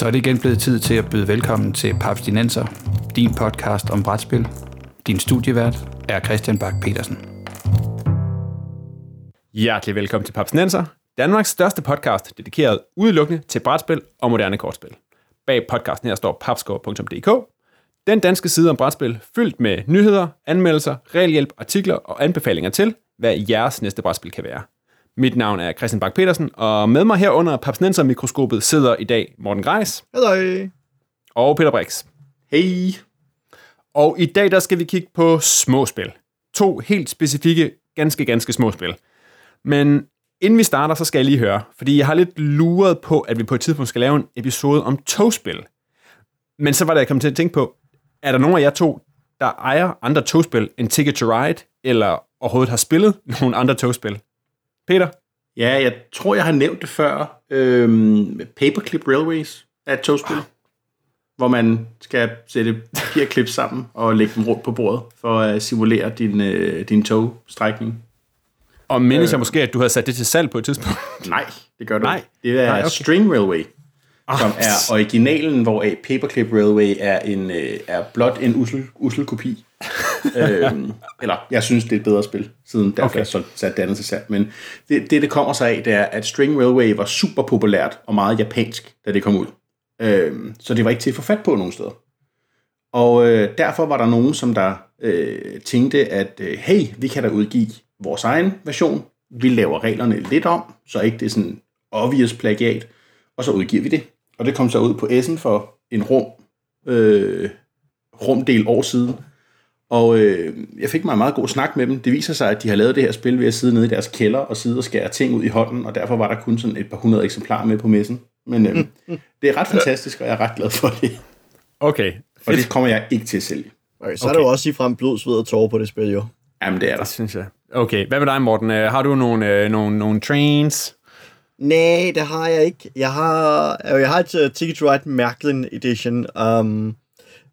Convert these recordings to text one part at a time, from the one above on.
Så er det igen blevet tid til at byde velkommen til Paps Dinenser, din podcast om brætspil. Din studievært er Christian Bak petersen Hjertelig velkommen til Paps Dinenser, Danmarks største podcast, dedikeret udelukkende til brætspil og moderne kortspil. Bag podcasten her står papskov.dk, den danske side om brætspil, fyldt med nyheder, anmeldelser, regelhjælp, artikler og anbefalinger til, hvad jeres næste brætspil kan være. Mit navn er Christian Bak petersen og med mig her under Papsnenser-mikroskopet sidder i dag Morten Greis. Hej. Og Peter Brix. Hey. Og i dag der skal vi kigge på små spil. To helt specifikke, ganske, ganske små spil. Men inden vi starter, så skal jeg lige høre, fordi jeg har lidt luret på, at vi på et tidspunkt skal lave en episode om togspil. Men så var det, jeg kom til at tænke på, er der nogen af jer to, der ejer andre togspil end Ticket to Ride, eller overhovedet har spillet nogle andre togspil? Peter? Ja, jeg tror, jeg har nævnt det før. Øhm, Paperclip Railways er et togspil, ah. hvor man skal sætte papirklip sammen og lægge dem rundt på bordet for at simulere din, øh, din togstrækning. Og mindes øh, jeg måske, at du havde sat det til salg på et tidspunkt? Nej, det gør du Nej. Det er Nej, okay. String Railway, ah. som er originalen, hvor Paperclip Railway er, en, øh, er blot en usel, usel kopi øhm, eller, jeg synes, det er et bedre spil, siden derfor okay. jeg så sat det andet til salg. Men det, det, det kommer sig af, det er, at String Railway var super populært og meget japansk, da det kom ud. Øhm, så det var ikke til at få fat på nogen steder. Og øh, derfor var der nogen, som der øh, tænkte, at øh, hey, vi kan da udgive vores egen version. Vi laver reglerne lidt om, så ikke det er sådan obvious plagiat, og så udgiver vi det. Og det kom så ud på Essen for en rum, øh, rumdel år siden, og øh, jeg fik mig en meget god snak med dem. Det viser sig, at de har lavet det her spil ved at sidde nede i deres kælder og sidde og skære ting ud i hånden, og derfor var der kun sådan et par hundrede eksemplarer med på messen. Men øh, det er ret fantastisk, og jeg er ret glad for det. Okay. Og det kommer jeg ikke til at sælge. Okay, så okay. er der jo også i frem blod, sved og tårer på det spil, jo. Jamen, det er der. Det synes jeg. Okay, hvad med dig, Morten? Øh, har du nogle, øh, nogle, nogle trains? Nej, det har jeg ikke. Jeg har, jeg har et uh, Ticket to Ride Mærklin Edition. Um,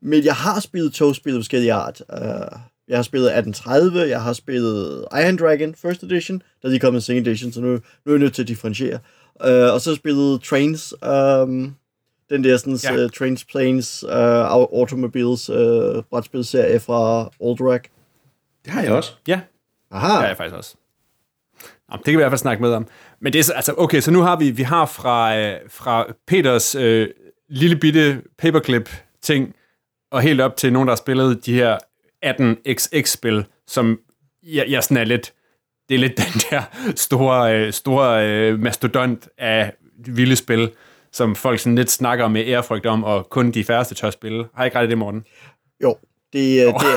men jeg har spillet togspil af forskellige art. Uh, jeg har spillet 1830, jeg har spillet Iron Dragon First Edition, der er lige kommet en second edition, så nu, nu er jeg nødt til at differentiere. Uh, og så har jeg spillet Trains, um, den der sådan, ja. uh, Trains, Planes, uh, Automobiles uh, brætspilserie fra Rack. Det har jeg også. Ja, Aha. det har jeg faktisk også. Jamen, det kan vi i hvert fald snakke med om. Men det er altså, okay, så nu har vi, vi har fra, øh, fra Peters øh, lille bitte paperclip ting, og helt op til nogen, der har spillet de her 18xx-spil, som jeg, jeg sådan er lidt, det er lidt den der store, øh, store øh, mastodont af vilde spil, som folk sådan lidt snakker med ærefrygt om, og kun de færreste tør spille. Har jeg ikke ret i det, Morten? Jo, det, oh. det,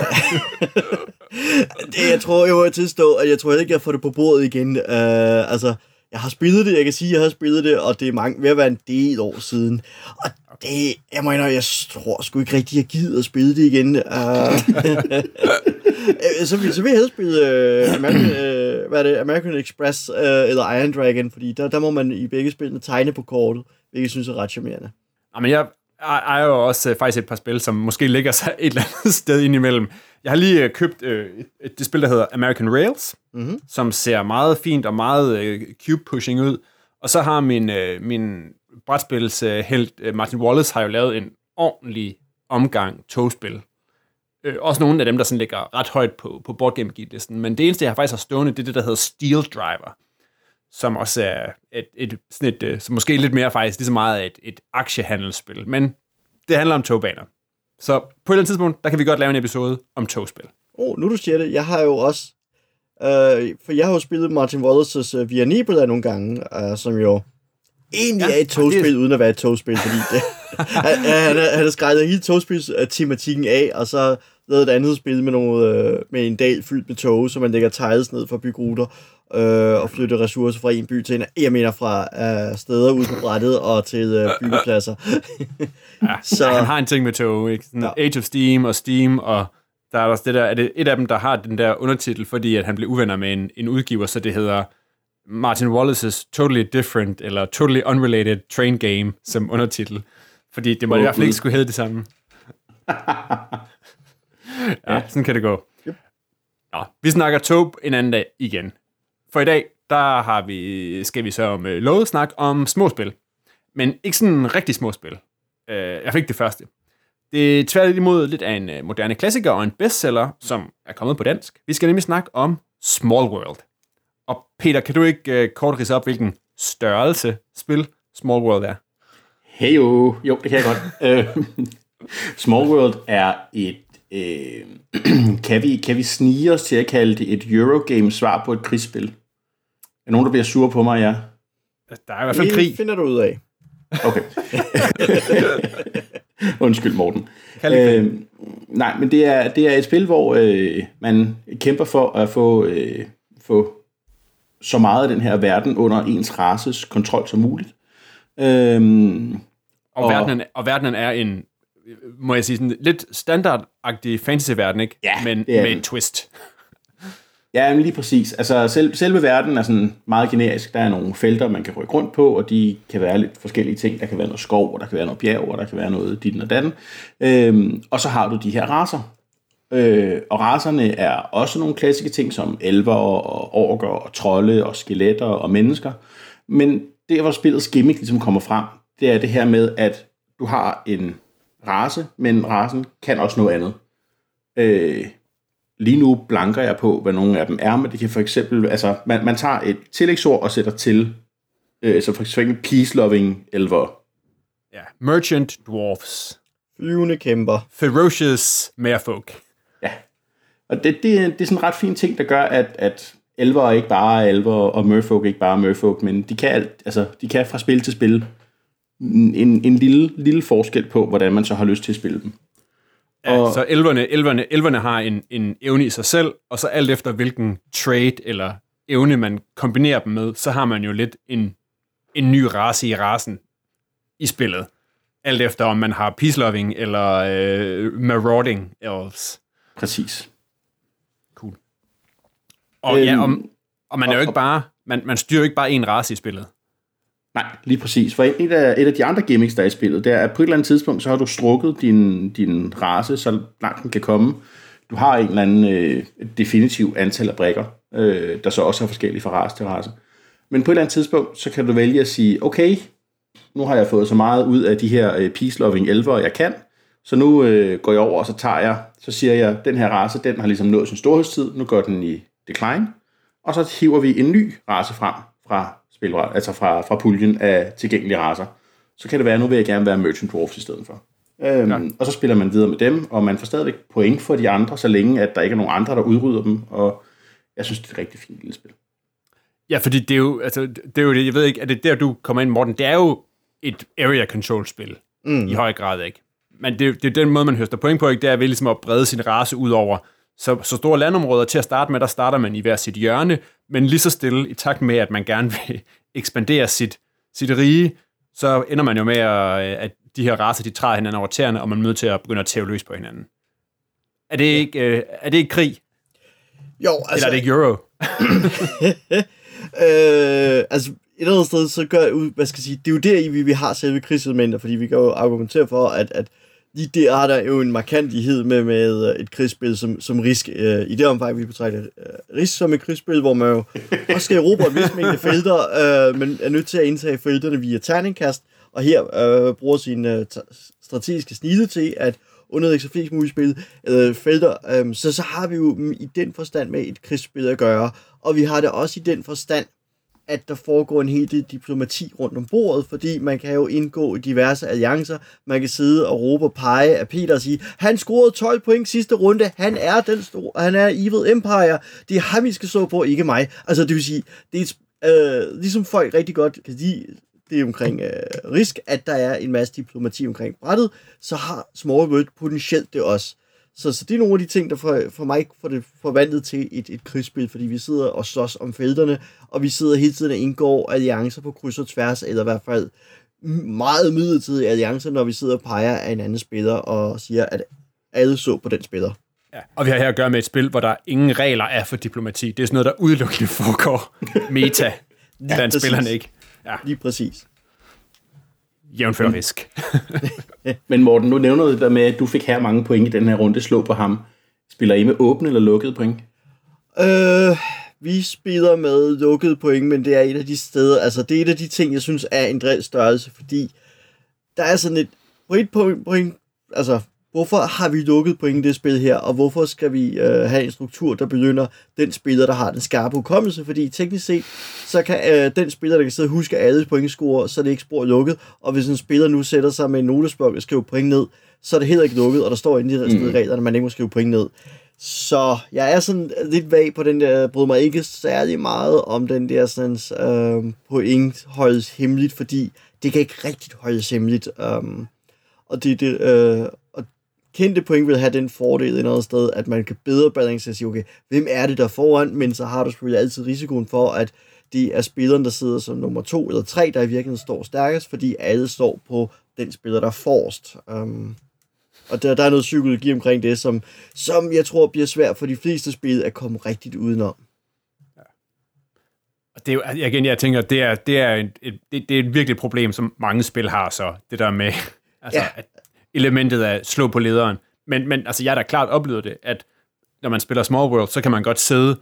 det, jeg tror, jeg må tilstå, at jeg tror ikke, jeg får det på bordet igen. Uh, altså, jeg har spillet det, jeg kan sige, jeg har spillet det, og det er mange, ved at være en del år siden. Og det, jeg mener, jeg tror sgu ikke rigtig, jeg gider at spille det igen. Uh, så, vil, så vil jeg helst spille uh, American, uh, hvad er det, American Express uh, eller Iron Dragon, fordi der, der må man i begge spillene tegne på kortet, hvilket jeg synes er ret charmerende. Jamen, jeg er jo også uh, faktisk et par spil, som måske ligger sig et eller andet sted indimellem. Jeg har lige uh, købt uh, et, det spil, der hedder American Rails, mm-hmm. som ser meget fint og meget uh, cube-pushing ud. Og så har min, uh, min brætspils uh, helt uh, Martin Wallace har jo lavet en ordentlig omgang togspil. Uh, også nogle af dem, der sådan ligger ret højt på, på Board Game listen Men det eneste, jeg har faktisk har stående, det er det, der hedder Steel Driver som også er et, et, sådan et, øh, som måske lidt mere faktisk lige så meget et, et aktiehandelsspil, men det handler om togbaner. Så på et eller andet tidspunkt, der kan vi godt lave en episode om togspil. Oh, nu du siger det, jeg har jo også, øh, for jeg har jo spillet Martin Wallace's uh, Via Nibel nogle gange, uh, som jo egentlig ja, er et togspil, det... uden at være et togspil, fordi det, han, han, han har skrevet hele togspilstematikken af, og så lavet et andet spil med, noget, øh, med en dal fyldt med tog, så man lægger tiles ned for at bygge ruter, øh, og flytte ressourcer fra en by til en jeg mener fra øh, steder ud på brættet og til øh, byggepladser. ja, så, han har en ting med tog, ikke? Sådan ja. Age of Steam og Steam, og der er også det der, er det et af dem, der har den der undertitel, fordi at han blev uvenner med en, en udgiver, så det hedder Martin Wallace's Totally Different, eller Totally Unrelated Train Game, som undertitel. Fordi det må oh, i hvert fald ikke skulle hedde det samme. ja, sådan kan det gå. Nå, vi snakker tog en anden dag igen. For i dag, der har vi, skal vi så om øh, lovet snak om små spil. Men ikke sådan rigtig små spil. Øh, jeg fik det første. Det er tværtimod lidt af en øh, moderne klassiker og en bestseller, som er kommet på dansk. Vi skal nemlig snakke om Small World. Og Peter, kan du ikke øh, kort rise op, hvilken størrelse spil Small World er? Hey jo, jo, det kan jeg godt. Small World er et øh, kan, vi, kan vi snige os til at kalde det et Eurogame svar på et krigsspil? Er nogen, der bliver sur på mig, ja? Der er i hvert fald krig. Det finder du ud af. Okay. Undskyld, Morten. Øh, nej, men det er, det er et spil, hvor øh, man kæmper for at få, øh, få så meget af den her verden under ens races kontrol som muligt. Øhm, og, og, verdenen, og verdenen er en må jeg sige, sådan lidt standardagtig fantasy-verden, ikke? Ja, Men med en twist. Ja, men lige præcis. Altså, selv, selve verden er sådan meget generisk. Der er nogle felter, man kan rykke rundt på, og de kan være lidt forskellige ting. Der kan være noget skov, og der kan være noget bjerg, og der kan være noget dit og datten. Øhm, og så har du de her raser. Øh, og raserne er også nogle klassiske ting, som elver og orker og trolde og skeletter og mennesker. Men det, hvor spillets gimmick ligesom kommer frem, det er det her med, at du har en race, men racen kan også noget andet. Øh, lige nu blanker jeg på, hvad nogle af dem er, men det kan for eksempel, altså, man, man tager et tillægsord og sætter til, øh, så for eksempel peace-loving elver. Ja, merchant dwarfs. Flyvende kæmper. Ferocious merfolk. Ja, og det, det, det er sådan en ret fin ting, der gør, at, at elver er ikke bare elver, og merfolk er ikke bare merfolk, men de kan, alt, altså, de kan fra spil til spil en, en lille, lille forskel på, hvordan man så har lyst til at spille dem. Ja, og, så elverne, elverne, elverne har en, en evne i sig selv, og så alt efter hvilken trade eller evne man kombinerer dem med, så har man jo lidt en, en ny race i rasen i spillet. Alt efter om man har peace-loving eller øh, marauding elves. Præcis. Cool. Og øhm, ja, om, og man er jo ikke bare, man, man styrer jo ikke bare en race i spillet. Nej, lige præcis. For et af, et af de andre gimmicks, der er i spillet, det er, at på et eller andet tidspunkt, så har du strukket din, din race, så langt den kan komme. Du har en eller anden øh, definitiv antal af brækker, øh, der så også er forskellige fra race til race. Men på et eller andet tidspunkt, så kan du vælge at sige, okay, nu har jeg fået så meget ud af de her øh, peace-loving elver, jeg kan, så nu øh, går jeg over, og så tager jeg, så siger jeg, den her race, den har ligesom nået sin storhedstid, nu går den i decline, og så hiver vi en ny race frem fra spilret, altså fra, fra puljen af tilgængelige raser, så kan det være, at nu vil jeg gerne være Merchant Dwarfs i stedet for. Øhm, ja. Og så spiller man videre med dem, og man får stadigvæk point for de andre, så længe at der ikke er nogen andre, der udrydder dem, og jeg synes, det er et rigtig fint lille spil. Ja, fordi det er jo, altså, det er jo det, jeg ved ikke, er det der, du kommer ind, Morten, det er jo et area control spil, mm. i høj grad, ikke? Men det, det er den måde, man høster point på, ikke? Det er ved ligesom at brede sin race ud over så, så store landområder til at starte med, der starter man i hver sit hjørne, men lige så stille, i takt med, at man gerne vil ekspandere sit, sit rige, så ender man jo med, at, at de her raser, de træder hinanden over tæerne, og man er nødt til at begynde at tæve løs på hinanden. Er det ikke, øh, er det ikke krig? Jo, altså... Eller er det ikke euro? øh, altså, et eller andet sted, så gør, hvad skal jeg sige, det er jo der, vi, vi har selve krigselementer, fordi vi kan jo argumentere for, at, at lige der har der jo en markantighed med, med et krigsspil som, som Risk. Øh, I det omfang, vi betragter uh, Risk som et krigsspil, hvor man jo også skal erobre et vis mængde felter, uh, men er nødt til at indtage felterne via terningkast, og her uh, bruger sin uh, strategiske snide til at underlægge sig flest mulige spil, uh, felter. Um, så så har vi jo i den forstand med et krigsspil at gøre, og vi har det også i den forstand, at der foregår en hel del diplomati rundt om bordet, fordi man kan jo indgå i diverse alliancer. Man kan sidde og råbe og pege af Peter og sige, han scorede 12 point sidste runde, han er den store, han er Evil Empire, det er ham, vi skal så på, ikke mig. Altså det vil sige, det er øh, ligesom folk rigtig godt kan lide, det er omkring øh, risk, at der er en masse diplomati omkring brættet, så har Small World potentielt det også. Så, så det er nogle af de ting, der for, for mig får det forvandlet til et, et krigsspil, fordi vi sidder og slås om felterne, og vi sidder hele tiden og indgår alliancer på kryds og tværs, eller i hvert fald meget midlertidige alliancer, når vi sidder og peger af en anden spiller og siger, at alle så på den spiller. Ja, og vi har her at gøre med et spil, hvor der ingen regler er for diplomati. Det er sådan noget, der udelukkende foregår meta blandt ja, spillerne, ikke? Ja. Lige præcis jævnfør mm. risk. Men Morten, nu nævner du det der med, at du fik her mange point i den her runde. Slå på ham. Spiller I med åbne eller lukkede point? Øh, vi spiller med lukkede point, men det er et af de steder, altså det er et af de ting, jeg synes er en dril størrelse, fordi der er sådan et, på et point, point altså, hvorfor har vi lukket point i det spil her, og hvorfor skal vi øh, have en struktur, der begynder den spiller, der har den skarpe hukommelse, fordi teknisk set, så kan øh, den spiller, der kan sidde og huske alle pointscore, så er det ikke spor lukket, og hvis en spiller nu sætter sig med en notesbog og skriver point ned, så er det heller ikke lukket, og der står inde i de mm. reglerne, at man ikke må skrive point ned. Så jeg er sådan lidt vag på den der, bryder mig ikke særlig meget om den der sådan, øh, point holdes hemmeligt, fordi det kan ikke rigtig holdes hemmeligt. Um, og det, det, øh, og kendte point vil have den fordel et andet sted, at man kan bedre balancere og sige, okay, hvem er det der foran, men så har du selvfølgelig altid risikoen for, at det er spilleren, der sidder som nummer to eller tre, der i virkeligheden står stærkest, fordi alle står på den spiller, der er forrest. Um, og der, der er noget psykologi omkring det, som, som jeg tror bliver svært for de fleste spil at komme rigtigt udenom. Og det er jo, igen, jeg tænker, det er, det er, et, et, det, det er et virkelig problem, som mange spil har så, det der med altså, ja. at elementet af slå på lederen. Men, men altså, jeg har da klart oplevet det, at når man spiller Small World, så kan man godt sidde,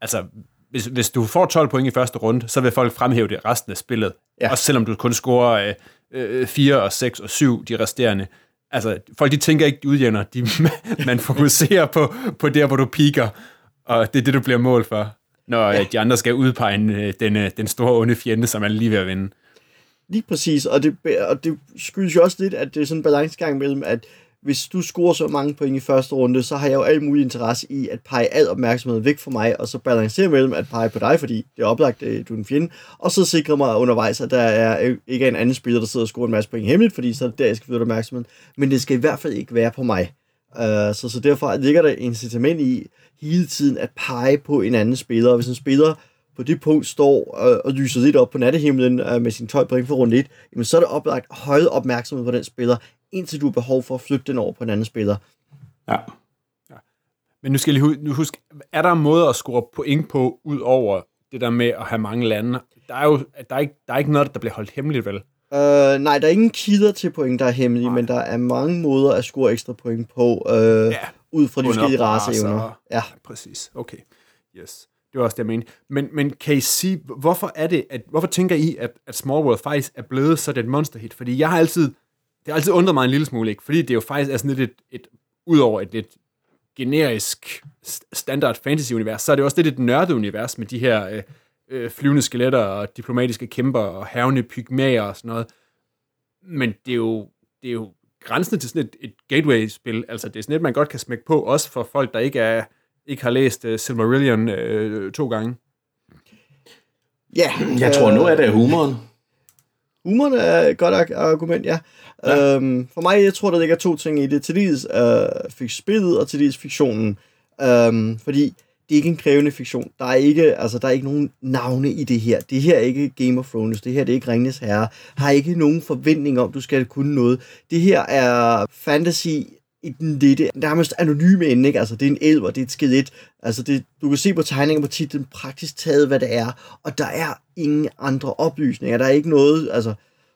altså, hvis, hvis du får 12 point i første runde, så vil folk fremhæve det resten af spillet. Ja. Også selvom du kun scorer øh, øh, 4 og 6 og 7, de resterende altså, folk de tænker ikke, de udjævner. De, man fokuserer på, på der, hvor du piker, og det er det, du bliver mål for, når ja. de andre skal udpege øh, den, øh, den store onde fjende, som er lige ved at vinde. Lige præcis, og det, og det skyldes jo også lidt, at det er sådan en balancegang mellem, at hvis du scorer så mange point i første runde, så har jeg jo al mulig interesse i at pege al opmærksomhed væk fra mig, og så balancere mellem at pege på dig, fordi det er oplagt, at du er en fjende, og så sikre mig undervejs, at der er øh, ikke er en anden spiller, der sidder og scorer en masse point hemmeligt, fordi så er det der, jeg skal flytte opmærksomheden. Men det skal i hvert fald ikke være på mig. Uh, så, så derfor ligger der incitament i hele tiden at pege på en anden spiller, og hvis en spiller på det punkt står og, og lyser lidt op på nattehimlen uh, med sin 12 point for runde 1, jamen så er det oplagt at holde opmærksomhed på den spiller, indtil du har behov for at flytte den over på en anden spiller. Ja. ja. Men nu skal jeg lige huske, er der en måde at score point på, ud over det der med at have mange lande? Der er jo der er ikke, der er ikke noget, der bliver holdt hemmeligt, vel? Uh, nej, der er ingen kilder til point, der er hemmelige, nej. men der er mange måder at score ekstra point på, uh, ja. ud fra de forskellige raceevner. Ja. ja, præcis. Okay. Yes. Det var også det, jeg mente. Men, men kan I sige, hvorfor er det, at, hvorfor tænker I, at, at Small World faktisk er blevet sådan et monster hit? Fordi jeg har altid, det har altid undret mig en lille smule, ikke? fordi det er jo faktisk er sådan lidt et, et udover et lidt generisk standard fantasy-univers, så er det også lidt et nørdet univers med de her øh, øh, flyvende skeletter og diplomatiske kæmper og havne pygmæer og sådan noget. Men det er jo, det er jo grænsende til sådan et, et gateway-spil. Altså, det er sådan et, man godt kan smække på, også for folk, der ikke er ikke har læst uh, Silmarillion uh, to gange. Ja. Jeg tror, nu er det humoren. Humoren er et godt argument, ja. ja. Øhm, for mig, jeg tror, der ligger to ting i det. Til dels uh, fik spillet, og til dels fiktionen. Øhm, fordi det er ikke en krævende fiktion. Der er ikke, altså, der er ikke nogen navne i det her. Det her er ikke Game of Thrones. Det her det er ikke Ringnes Herre. Har ikke nogen forventning om, du skal kunne noget. Det her er fantasy i den lidt nærmest anonyme ende, ikke? Altså, det er en elv, og det er et skelet. Altså, det, du kan se på tegningen på titlen praktisk taget, hvad det er, og der er ingen andre oplysninger. Der er ikke noget, altså,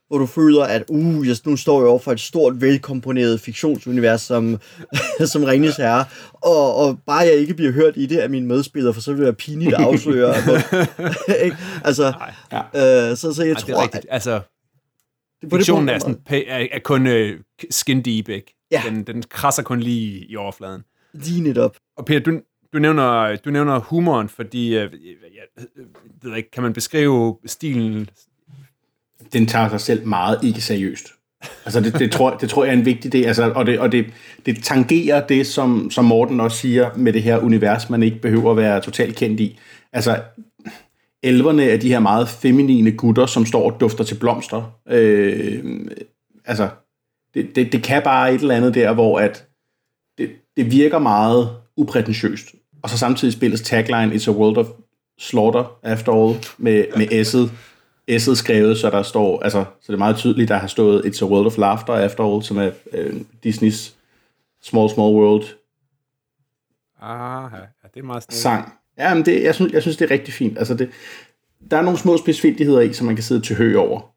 hvor du føler, at uh, jeg, nu står jeg over for et stort, velkomponeret fiktionsunivers, som, som Ringnes Herre, og, og bare jeg ikke bliver hørt i det af mine medspillere, for så vil jeg pinligt afsløre. ikke? altså, ja. øh, så, så jeg Ej, tror, det er rigtigt. At, altså, det, fiktionen er, sådan, er, er kun uh, skin deep, ikke? Ja. Den, den krasser kun lige i overfladen. Lige netop. Og Peter, du, du nævner, du nævner humoren, fordi, jeg, jeg, ved ikke, kan man beskrive stilen? Den tager sig selv meget ikke seriøst. Altså det, det, tror, det tror jeg er en vigtig del, altså, og, det, og det, det tangerer det, som, som Morten også siger, med det her univers, man ikke behøver at være totalt kendt i. Altså, elverne er de her meget feminine gutter, som står og dufter til blomster. Øh, altså, det, det, det kan bare et eller andet der, hvor at det, det virker meget uprætentiøst. Og så samtidig spilles tagline It's a World of Slaughter After All med, med S'et, S'et skrevet, så der står, altså, så det er meget tydeligt, der har stået It's a World of Laughter After All, som er øh, Disneys Small Small World Ah, ja, det er meget snart. sang. Ja, men det, jeg, synes, jeg synes, det er rigtig fint. Altså det, der er nogle små specifikheder i, som man kan sidde til hø over.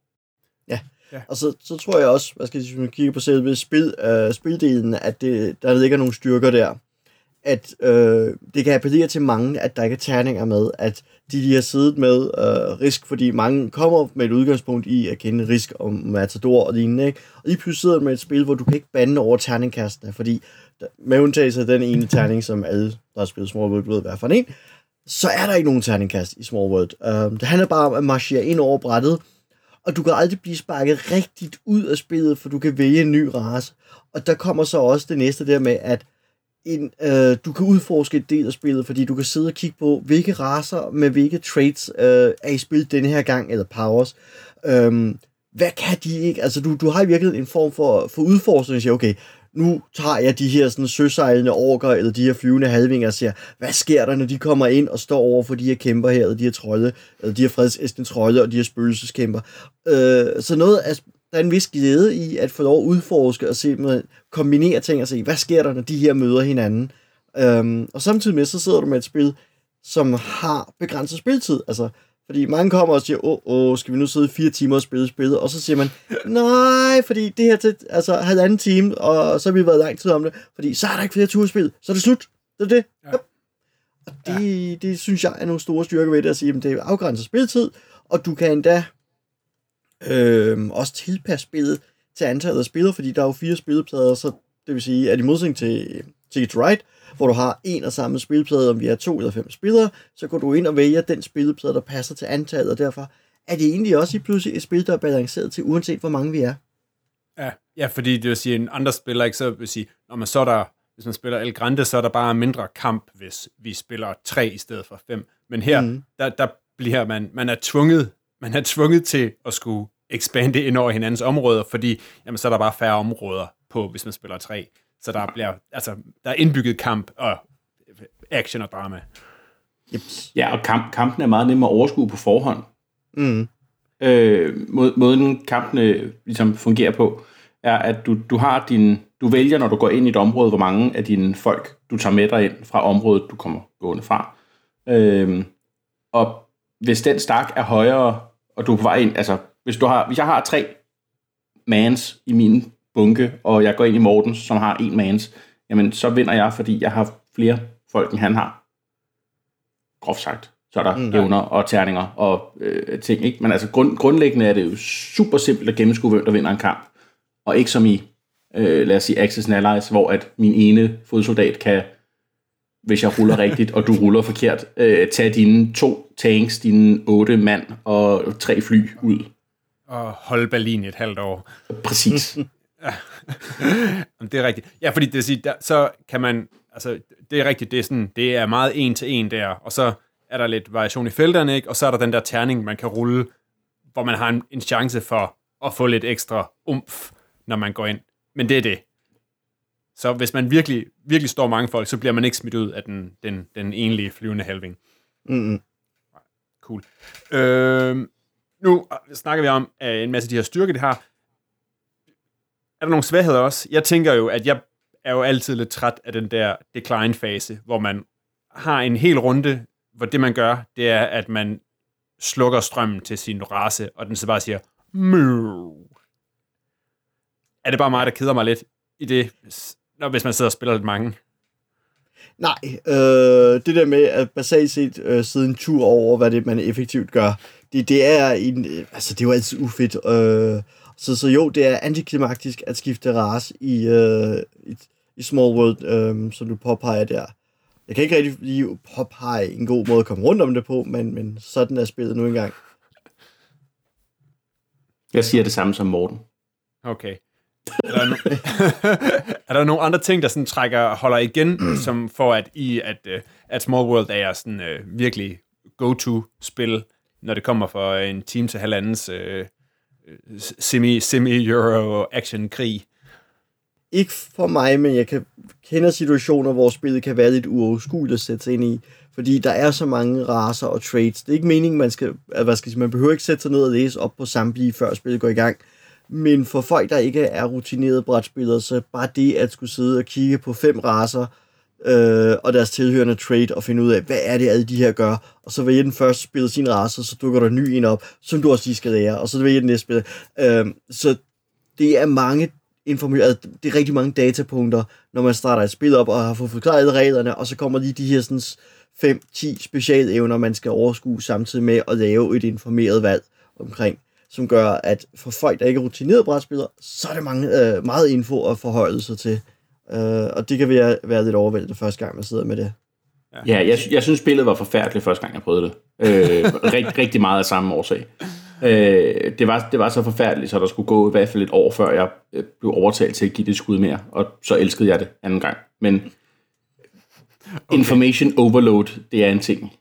Ja. Og så, så tror jeg også, hvad skal jeg sige, hvis man kigger på selve spil, øh, spildelen, at det, der ligger nogle styrker der. at øh, det kan appellere til mange, at der ikke er terninger med, at de, de har siddet med øh, risk, fordi mange kommer med et udgangspunkt i at kende risk om Matador og lignende, ikke? og lige pludselig sidder med et spil, hvor du kan ikke bande over terningkastene, fordi med undtagelse af den ene terning, som alle, der har spillet Small World, ved hvad for en, så er der ikke nogen terningkast i Small World. Øh, det handler bare om at marchere ind over brættet, og du kan aldrig blive sparket rigtigt ud af spillet, for du kan vælge en ny race. Og der kommer så også det næste der med, at en, øh, du kan udforske et del af spillet, fordi du kan sidde og kigge på, hvilke raser med hvilke traits øh, er i spil denne her gang, eller powers. Øhm, hvad kan de ikke? Altså, du, du har i virkeligheden en form for, for udforskning, og siger, okay, nu tager jeg de her sådan, søsejlende orker, eller de her flyvende halvinger, og siger, hvad sker der, når de kommer ind og står over for de her kæmper her, eller de her trolde, eller de her fredsæstende trolde, og de her spøgelseskæmper. Øh, så noget af, der er en vis glæde i at få lov at udforske og se, med, kombinere ting og se, hvad sker der, når de her møder hinanden. Øhm, og samtidig med, så sidder du med et spil, som har begrænset spiltid. Altså, fordi mange kommer og siger, åh, åh, skal vi nu sidde fire timer og spille spillet? Og så siger man, nej, fordi det her til altså, halvanden time, og så har vi været lang tid om det, fordi så er der ikke flere turspil, så er det slut. Det er det. Ja. Og det, ja. det synes jeg er nogle store styrker ved det, at sige, at det er afgrænset spilletid, og du kan endda øh, også tilpasse spillet til antallet af spillere, fordi der er jo fire spilleplader, så det vil sige, at i modsætning til Ticket Ride, hvor du har en og samme spilleplade, om vi er to eller fem spillere, så går du ind og vælger den spilleplade, der passer til antallet, og derfor er det egentlig også i pludselig et spil, der er balanceret til, uanset hvor mange vi er. Ja, ja fordi det vil sige, en andre spiller ikke, så vil sige, når man så er der, hvis man spiller El Grande, så er der bare mindre kamp, hvis vi spiller tre i stedet for fem. Men her, mm. der, der bliver man, man er tvunget, man er tvunget til at skulle expande ind over hinandens områder, fordi jamen, så er der bare færre områder på, hvis man spiller tre. Så der bliver, altså, der er indbygget kamp og action og drama. Yep. Ja, og kamp, kampen er meget nemmere at overskue på forhånd. Mm. Øh, må, måden kampene ligesom fungerer på, er, at du, du har din, du vælger, når du går ind i et område, hvor mange af dine folk, du tager med dig ind fra området, du kommer gående fra. Øh, og hvis den stak er højere, og du er på vej ind, altså hvis, du har, hvis jeg har tre mans i min bunke, og jeg går ind i Morten, som har en mans, jamen så vinder jeg, fordi jeg har flere folk, end han har. Groft sagt. Så er der mm, evner og terninger og øh, ting. Ikke? Men altså grund, grundlæggende er det jo super simpelt at gennemskue, hvem der vinder en kamp. Og ikke som i, øh, lad os sige, Access Allies, hvor at min ene fodsoldat kan, hvis jeg ruller rigtigt, og du ruller forkert, øh, tage dine to tanks, dine otte mand og tre fly ud og holde Berlin et halvt år. Præcis. det er rigtigt. Ja, fordi det siger, der, så kan man, altså, det er rigtigt, det er, sådan, det er meget en til en der, og så er der lidt variation i felterne, ikke? og så er der den der terning, man kan rulle, hvor man har en, en chance for at få lidt ekstra umf, når man går ind. Men det er det. Så hvis man virkelig, virkelig står mange folk, så bliver man ikke smidt ud af den, den, den enlige flyvende halving. Mm-hmm. Cool. Øh, nu snakker vi om en masse af de her styrker, det har. Er der nogle svagheder også? Jeg tænker jo, at jeg er jo altid lidt træt af den der decline-fase, hvor man har en hel runde, hvor det man gør, det er, at man slukker strømmen til sin race, og den så bare siger, Møv. Er det bare mig, der keder mig lidt i det, når, hvis man sidder og spiller lidt mange? Nej, øh, det der med at basalt set øh, sidde en tur over, hvad det man effektivt gør, det, det er en, altså det er jo altid ufedt. Øh, så, så jo, det er antiklimaktisk at skifte race i, øh, i, i Small World, øh, som du påpeger der. Jeg kan ikke rigtig lige påpege en god måde at komme rundt om det på, men, men sådan er spillet nu engang. Jeg siger det samme som Morten. Okay. Er der, no- er der nogle andre ting, der sådan trækker, holder igen, som for at i, at, uh, at Small World er sådan uh, virkelig go-to-spil, når det kommer for en team til halvandens uh, semi, semi-euro action-krig? Ikke for mig, men jeg kan kende situationer, hvor spillet kan være lidt uoverskueligt at sætte sig ind i, fordi der er så mange raser og trades. Det er ikke meningen, man skal, at, hvad skal man behøver ikke sætte sig ned og læse op på samtlige, før spillet går i gang. Men for folk, der ikke er rutinerede brætspillere, så bare det at skulle sidde og kigge på fem raser øh, og deres tilhørende trade og finde ud af, hvad er det, alle de her gør, og så vælge den første spille sin race, så dukker der en ny en op, som du også lige skal lære, og så vælge den næste spil. Øh, så det er mange informeret, altså, det er rigtig mange datapunkter, når man starter et spil op og har fået forklaret reglerne, og så kommer lige de her sådan 5-10 specialevner, man skal overskue samtidig med at lave et informeret valg omkring, som gør, at for folk, der ikke er rutineret brætspillere, så er det mange, øh, meget info at forholde sig til. Øh, og det kan være, være lidt overvældende første gang, man sidder med det. Ja, jeg, jeg synes, spillet var forfærdeligt første gang, jeg prøvede det. Øh, rigtig, rigtig meget af samme årsag. Øh, det, var, det var så forfærdeligt, så der skulle gå i hvert fald et år, før jeg øh, blev overtalt til at give det skud mere, og så elskede jeg det anden gang. Men okay. information overload, det er en ting.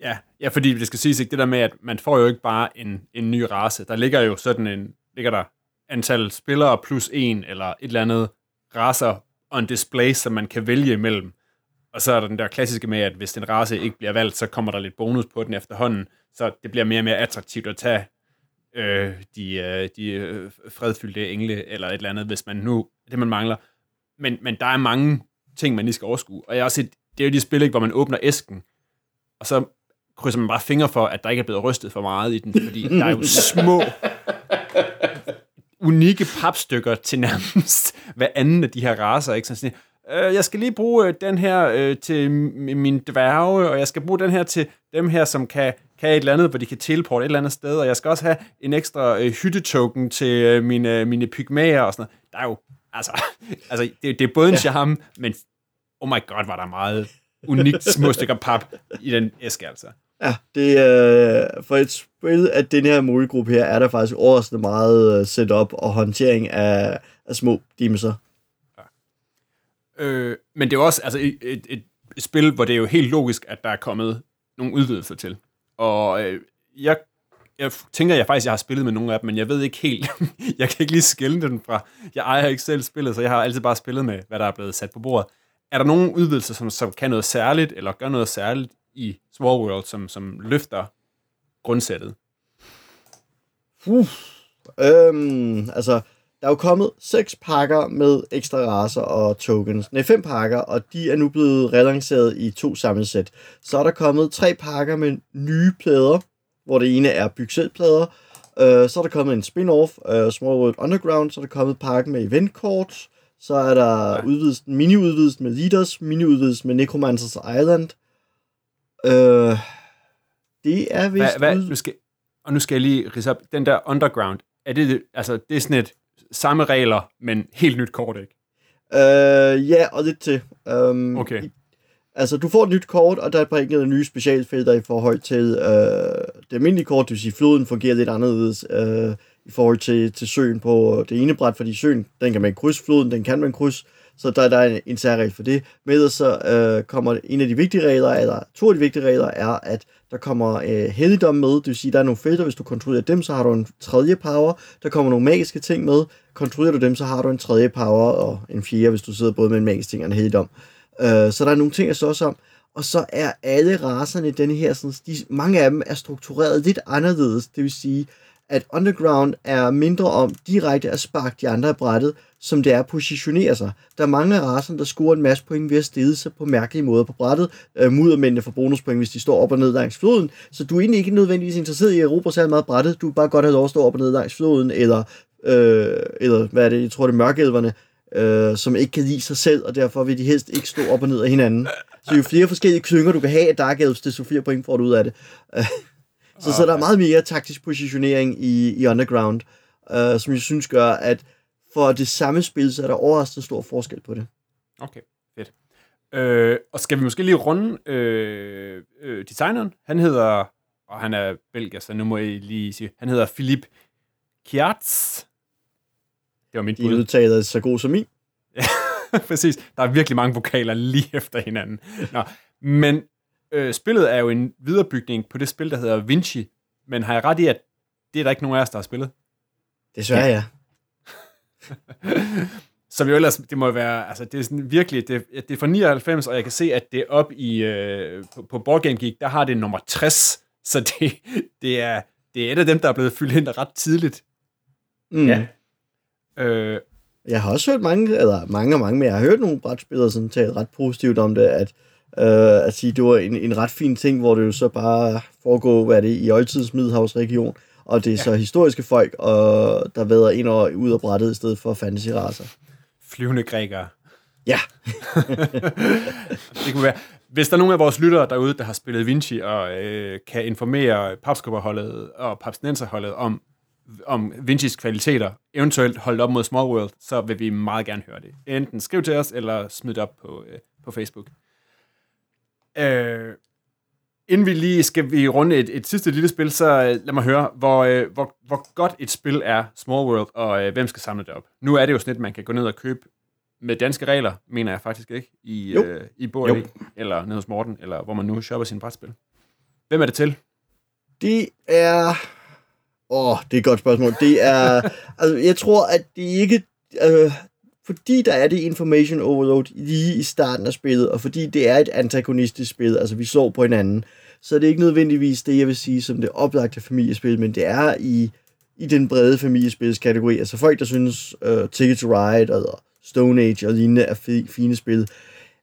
Ja, ja, fordi det skal siges ikke det der med, at man får jo ikke bare en, en ny race. Der ligger jo sådan en, ligger der antal spillere plus en, eller et eller andet racer on display, som man kan vælge imellem. Og så er der den der klassiske med, at hvis den race ikke bliver valgt, så kommer der lidt bonus på den efterhånden, så det bliver mere og mere attraktivt at tage øh, de, øh, de øh, fredfyldte engle, eller et eller andet, hvis man nu, det man mangler. Men, men der er mange ting, man lige skal overskue. Og jeg har også set, det er jo de spil, ikke, hvor man åbner æsken, og så krydser man bare fingre for, at der ikke er blevet rystet for meget i den, fordi der er jo små, unikke papstykker til nærmest hver anden af de her raser, ikke? Sådan, øh, jeg skal lige bruge øh, den her øh, til min dværge, og jeg skal bruge den her til dem her, som kan, kan et eller andet, hvor de kan teleporte et eller andet sted, og jeg skal også have en ekstra øh, hyttetoken til øh, mine, mine pygmæer og sådan noget. Der er jo, altså, altså det, det er både en charme, men oh my god, var der meget unikt små stykker pap i den æske, altså. Ja, det er øh, for et spil af den her målgruppe her, er der faktisk overraskende meget øh, setup og håndtering af, af små dimser. Ja. Øh, men det er også altså, et, et, et spil, hvor det er jo helt logisk, at der er kommet nogle udvidelser til. Og øh, jeg, jeg tænker, jeg faktisk jeg har spillet med nogle af dem, men jeg ved ikke helt. jeg kan ikke lige skille den fra. Jeg ejer ikke selv spillet, så jeg har altid bare spillet med, hvad der er blevet sat på bordet. Er der nogle udvidelser, som, som kan noget særligt, eller gør noget særligt i Small World, som, som løfter grundsættet? Uh, øhm, altså, der er jo kommet seks pakker med ekstra raser og tokens. Nej, fem pakker, og de er nu blevet relanceret i to sammensæt. Så er der kommet tre pakker med nye plader, hvor det ene er bygselplader. Uh, så er der kommet en spin-off, uh, Small World Underground. Så er der kommet pakke med eventkort. Så er der ja. udvidelsen, mini-udvidelsen med Leaders, mini-udvidelsen med Necromancers Island. Øh, det er vist... Hvad, hvad, nu skal, og nu skal jeg lige rise op. Den der Underground, er det, altså, det er sådan et samme regler, men helt nyt kort, ikke? Øh, ja, og lidt til. Um, okay. Altså, du får et nyt kort, og der er et par enkelte nye specialfelter i forhold til øh, det almindelige kort, det vil sige, floden fungerer lidt anderledes øh, i forhold til, til søen på det ene bræt, fordi søen, den kan man krydse, floden, den kan man krydse, så der, der er en, en særregel for det. Med så øh, kommer en af de vigtige regler, eller to af de vigtige regler, er, at der kommer øh, helligdom med. Det vil sige, der er nogle felter, hvis du kontrollerer dem, så har du en tredje power. Der kommer nogle magiske ting med. Kontrollerer du dem, så har du en tredje power, og en fjerde, hvis du sidder både med en magisk ting og en helligdom. Øh, så der er nogle ting at slås om. Og så er alle raserne i denne her, sådan, de, mange af dem er struktureret lidt anderledes. Det vil sige, at Underground er mindre om direkte at sparke de andre af brættet, som det er at positionere sig. Der er mange af racerne, der scorer en masse point ved at stede sig på mærkelige måder på brættet. Øh, muddermændene får bonuspoint, hvis de står op og ned langs floden. Så du er egentlig ikke nødvendigvis interesseret i at erobre særlig meget brættet. Du er bare godt have lov at stå op og ned langs floden, eller, øh, eller hvad er det, jeg tror det er mørkelverne, øh, som ikke kan lide sig selv, og derfor vil de helst ikke stå op og ned af hinanden. Så jo flere forskellige klynger du kan have af Dark Elves, desto flere point får du ud af det. Så, okay. så der er meget mere taktisk positionering i, i Underground, uh, som jeg synes gør, at for det samme spil, så er der overraskende stor forskel på det. Okay, fedt. Øh, og skal vi måske lige runde øh, øh, designeren? Han hedder, og han er belgier, så nu må jeg lige sige, han hedder Philip Kiertz. Det var mit. De udtaler så god som min. Ja, præcis. Der er virkelig mange vokaler lige efter hinanden. Nå, men øh, spillet er jo en viderebygning på det spil, der hedder Vinci, men har jeg ret i, at det er der ikke nogen af os, der har spillet? Desværre, ja. Som jo ellers, det må være, altså det er sådan virkelig, det, det er fra 99, og jeg kan se, at det er op i, øh, på, på Board Game Geek, der har det nummer 60, så det, det, er, det er et af dem, der er blevet fyldt ind ret tidligt. Mm. Ja. Øh, jeg har også hørt mange, eller mange og mange, men jeg har hørt nogle brætspillere sådan tale ret positivt om det, at Øh, at sige, det var en, en ret fin ting, hvor det jo så bare foregår, hvad er det, i oldtids Middelhavsregion. og det er ja. så historiske folk, og der væder ind og ud af brættet i stedet for fantasy-raser. Flyvende grækere. Ja. det kunne være. Hvis der er nogen af vores lyttere derude, der har spillet Vinci og øh, kan informere Papskubberholdet og Papsnenserholdet om, om Vincis kvaliteter, eventuelt holdt op mod Small World, så vil vi meget gerne høre det. Enten skriv til os, eller smid det op på, øh, på Facebook. Øh, inden vi lige skal vi runde et, et sidste lille spil, så øh, lad mig høre, hvor, øh, hvor, hvor godt et spil er Small World, og øh, hvem skal samle det op? Nu er det jo sådan at man kan gå ned og købe med danske regler, mener jeg faktisk ikke, i, øh, i Borg eller nede hos Morten, eller hvor man nu shopper sin brætspil. Hvem er det til? Det er... Åh, oh, det er et godt spørgsmål. Det er... altså, jeg tror, at det ikke... Øh, fordi der er det information overload lige i starten af spillet, og fordi det er et antagonistisk spil, altså vi slår på hinanden, så er det ikke nødvendigvis det, jeg vil sige, som det oplagte familiespil, men det er i, i den brede familiespilskategori. Altså folk, der synes uh, Ticket to Ride eller Stone Age og lignende er fine spil,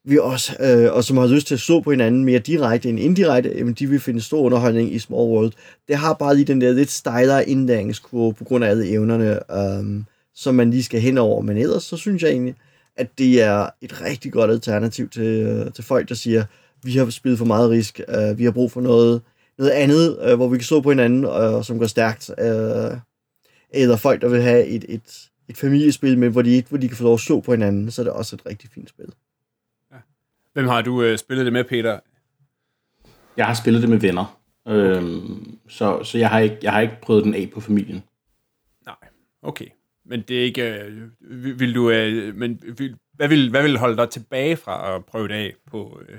vi også, øh, og som har lyst til at slå på hinanden mere direkte end indirekte, jamen de vil finde stor underholdning i Small World. Det har bare lige den der lidt stejlere indlæringskurve på grund af alle evnerne, øh, som man lige skal hen over. Men ellers så synes jeg egentlig, at det er et rigtig godt alternativ til, øh, til folk, der siger, vi har spillet for meget risk, øh, vi har brug for noget, noget andet, øh, hvor vi kan stå på hinanden, øh, som går stærkt. Øh, eller folk, der vil have et, et, et familiespil, men hvor de, hvor de kan få lov at stå på hinanden, så er det også et rigtig fint spil. Ja. Hvem har du øh, spillet det med, Peter? Jeg har spillet det med venner. Okay. Øhm, så så jeg, har ikke, jeg har ikke prøvet den af på familien. Nej, okay. Men det er ikke... Øh, vil, du... Øh, men vil, hvad, vil, hvad vil holde dig tilbage fra at prøve det af på, øh,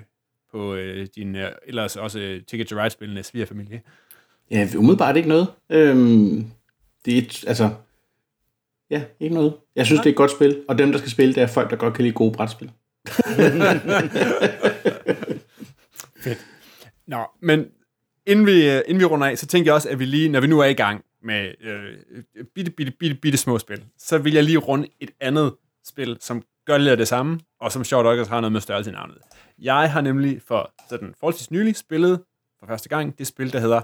på øh, din... Øh, ellers også øh, Ticket to Ride-spillende svigerfamilie? Ja, umiddelbart ikke noget. Øhm, det er altså... Ja, ikke noget. Jeg synes, ja. det er et godt spil, og dem, der skal spille, det er folk, der godt kan lide gode brætspil. Fedt. Nå, men inden vi, øh, inden vi runder af, så tænker jeg også, at vi lige, når vi nu er i gang med øh, bitte, bitte, bitte, bitte små spil, så vil jeg lige runde et andet spil, som gør lidt af det samme, og som sjovt også har noget med størrelse i navnet. Jeg har nemlig for sådan forholdsvis nylig spillet for første gang det spil, der hedder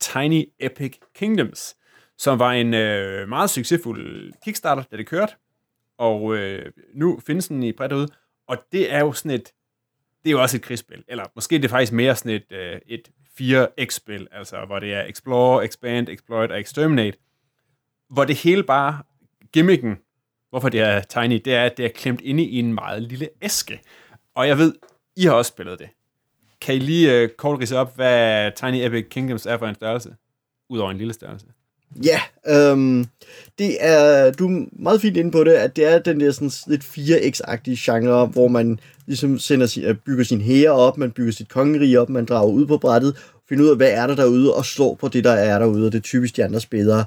Tiny Epic Kingdoms som var en øh, meget succesfuld Kickstarter, da det kørte. Og øh, nu findes den i bredt ud. Og det er jo sådan et, det er jo også et krigsspil. Eller måske det er faktisk mere sådan et, øh, et 4X-spil, altså hvor det er Explore, Expand, Exploit og Exterminate. Hvor det hele bare, gimmicken, hvorfor det er tiny, det er, at det er klemt inde i en meget lille æske. Og jeg ved, I har også spillet det. Kan I lige øh, kort op, hvad Tiny Epic Kingdoms er for en størrelse? Udover en lille størrelse. Ja, øhm, det er, du er meget fint inde på det, at det er den der sådan lidt 4X-agtige genre, hvor man ligesom sender sin, øh, bygger sin hære op, man bygger sit kongerige op, man drager ud på brættet, finder ud af, hvad er der derude, og slår på det, der er derude, og det er typisk de andre spillere.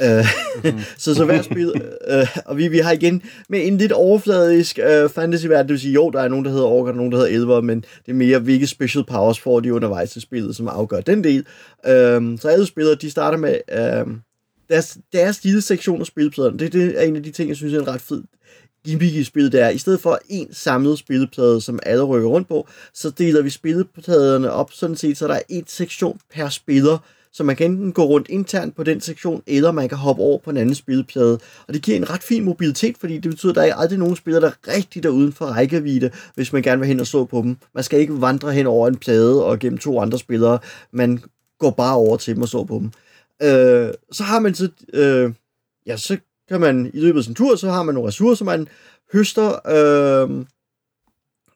mm-hmm. så så hver spil, øh, og vi, vi har igen med en lidt overfladisk øh, fantasy-verden, det vil sige, jo, der er nogen, der hedder Ork, og nogen, der hedder Elver, men det er mere, hvilke special powers får de undervejs til spillet, som afgør den del. Øh, så alle spillere, de starter med øh, deres, deres lille sektion af spillepladerne. Det, det er en af de ting, jeg synes er en ret fed gimmick i spillet, der i stedet for en samlet spilleplade, som alle rykker rundt på, så deler vi spillepladerne op sådan set, så der er en sektion per spiller, så man kan enten gå rundt internt på den sektion, eller man kan hoppe over på en anden spilleplade. Og det giver en ret fin mobilitet, fordi det betyder, at der er aldrig nogen spillere, der er rigtig er uden for rækkevidde, hvis man gerne vil hen og slå på dem. Man skal ikke vandre hen over en plade og gennem to andre spillere. Man går bare over til dem og slå på dem. Øh, så har man så, øh, ja, så kan man i løbet af sin tur, så har man nogle ressourcer, man høster, øh,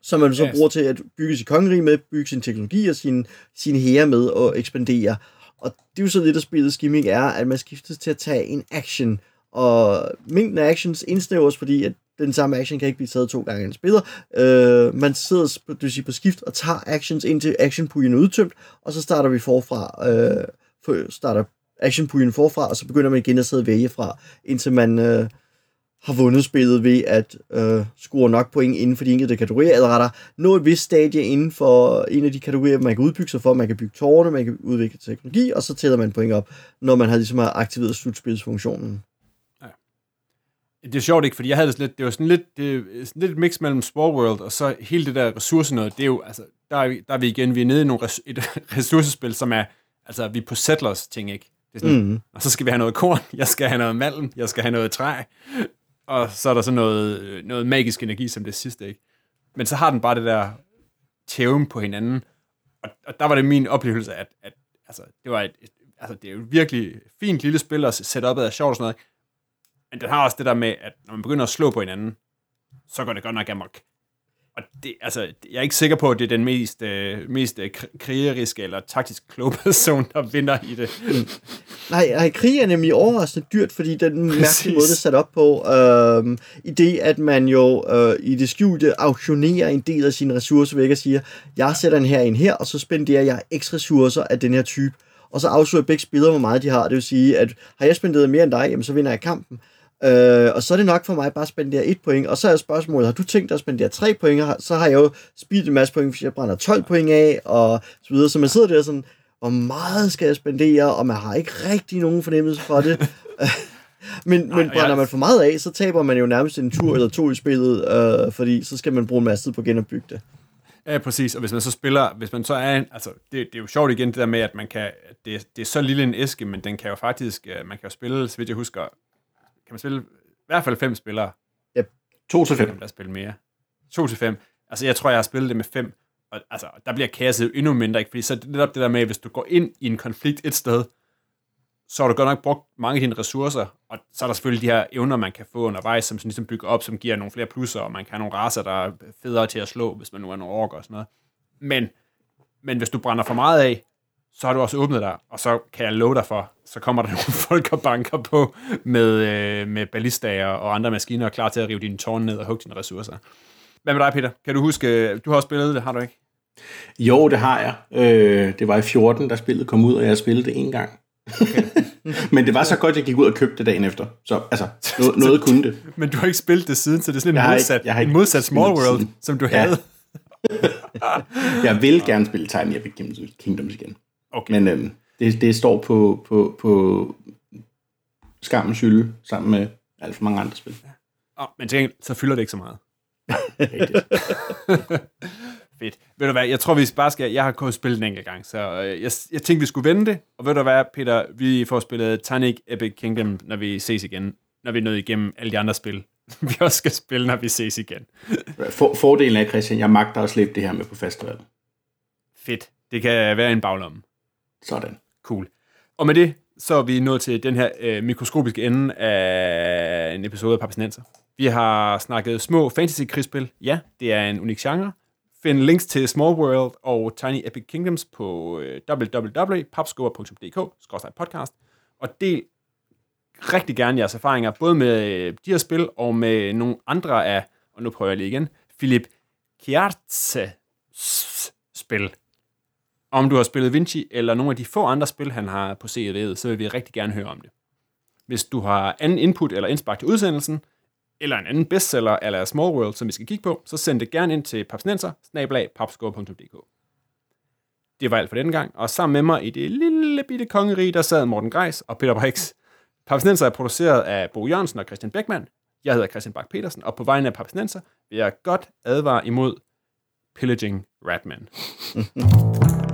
som man så yes. bruger til at bygge sit kongerige med, bygge sin teknologi og sin, sin hære med og ekspandere. Og det er jo så lidt, at spillets gimmick er, at man skifter til at tage en action, og mængden af actions indsnævres, fordi at den samme action kan ikke blive taget to gange en spiller. Øh, man sidder det vil sige, på skift og tager actions indtil actionpuljen er udtømt, og så starter vi forfra, øh, starter actionpuljen forfra, og så begynder man igen at sidde og vælge fra, indtil man øh, har vundet spillet ved at øh, score nok point inden for de enkelte kategorier, eller rettere nå et vist stadie inden for en af de kategorier, man kan udbygge sig for. Man kan bygge tårne, man kan udvikle teknologi, og så tæller man point op, når man har ligesom har aktiveret slutspilsfunktionen. Ja. Det er sjovt ikke, fordi jeg havde det sådan lidt, det var sådan lidt, det, sådan lidt et mix mellem Spore World og så hele det der ressourcenød, det er jo, altså, der er, vi, der er vi igen, vi er nede i nogle res, et ressourcespil, som er, altså vi er på settlers ting, ikke? Det er sådan, mm. Og så skal vi have noget korn, jeg skal have noget malm, jeg skal have noget træ, og så er der så noget, noget magisk energi som det sidste, ikke? Men så har den bare det der tæven på hinanden, og, og der var det min oplevelse, at, at altså, det var et, et, altså, det er jo virkelig fint lille spil, og setupet er sjovt og sådan noget, men den har også det der med, at når man begynder at slå på hinanden, så går det godt nok amok. Og det, altså, jeg er ikke sikker på, at det er den mest, øh, mest øh, krigeriske eller taktisk kloge person, der vinder i det. nej, nej, krig er nemlig overraskende dyrt, fordi den mærkelige måde, det er sat op på, øh, i det, at man jo øh, i det skjulte auktionerer en del af sine ressourcer væk og siger, jeg sætter den her ind her, og så spenderer jeg x ressourcer af den her type. Og så afslører begge spillere, hvor meget de har. Det vil sige, at har jeg spenderet mere end dig, jamen, så vinder jeg kampen. Øh, og så er det nok for mig bare at spendere et point. Og så er spørgsmålet, har du tænkt dig at spendere tre point? Så har jeg jo spildt en masse point, hvis jeg brænder 12 point af, og så videre. Så man sidder der sådan, hvor meget skal jeg spendere? Og man har ikke rigtig nogen fornemmelse for det. men, Nej, men brænder jeg... man for meget af, så taber man jo nærmest en tur eller to i spillet, øh, fordi så skal man bruge en masse tid på at genopbygge det. Ja, præcis. Og hvis man så spiller, hvis man så er, altså, det, det er jo sjovt igen det der med, at man kan, det, det er så lille en æske, men den kan jo faktisk, øh, man kan jo spille, så vidt jeg husker, kan man spille i hvert fald fem spillere. Ja, to til fem. Der spille mere. To til fem. Altså, jeg tror, jeg har spillet det med fem, og altså, der bliver kaoset jo endnu mindre, ikke? fordi så det netop det der med, hvis du går ind i en konflikt et sted, så har du godt nok brugt mange af dine ressourcer, og så er der selvfølgelig de her evner, man kan få undervejs, som sådan ligesom bygger op, som giver nogle flere plusser, og man kan have nogle raser, der er federe til at slå, hvis man nu er nogle orker og sådan noget. Men, men hvis du brænder for meget af, så har du også åbnet dig, og så kan jeg love dig for, så kommer der nogle folk og banker på med, øh, med ballistager og andre maskiner, klar til at rive dine tårne ned og hugge dine ressourcer. Hvad med dig, Peter? Kan du huske, du har også spillet det, har du ikke? Jo, det har jeg. Øh, det var i 14, da spillet kom ud, og jeg spillede det en gang. Okay. Men det var så godt, jeg gik ud og købte det dagen efter. Så altså, noget, noget kunne det. Men du har ikke spillet det siden, så det er sådan en modsat, ikke, jeg har ikke en modsat Small World, siden. som du ja. havde. jeg vil gerne spille Tiny Epic Kingdoms igen. Okay. Men øhm, det, det står på, på, på skammens hylde sammen med alt for mange andre spil. Ja. Oh, men til så fylder det ikke så meget. Fedt. Ved du hvad, jeg tror, vi bare skal... Jeg har kun spillet en enkelt gang, så øh, jeg, jeg tænkte, vi skulle vende det. Og ved du hvad, Peter, vi får spillet Titanic Epic Kingdom, når vi ses igen. Når vi er nået igennem alle de andre spil, vi også skal spille, når vi ses igen. For, fordelen er, Christian, jeg magter at slippe det her med på festival. Fedt. Det kan være en baglomme. Sådan. Cool. Og med det, så er vi nået til den her øh, mikroskopiske ende af en episode af Papsnenser. Vi har snakket små fantasy-krigsspil. Ja, det er en unik genre. Find links til Small World og Tiny Epic Kingdoms på øh, www.papscover.dk-podcast. Og del rigtig gerne jeres erfaringer, både med øh, de her spil og med nogle andre af, og nu prøver jeg lige igen, Philip Kjartse spil. Om du har spillet Vinci, eller nogle af de få andre spil, han har på CV'et, så vil vi rigtig gerne høre om det. Hvis du har anden input eller indspark til udsendelsen, eller en anden bestseller eller Small World, som vi skal kigge på, så send det gerne ind til papsnenser, Det var alt for denne gang, og sammen med mig i det lille bitte kongerige, der sad Morten Greis og Peter Brix. Papsnenser er produceret af Bo Jørgensen og Christian Beckmann. Jeg hedder Christian Bak petersen og på vegne af Papsnenser vil jeg godt advare imod pillaging Ratman.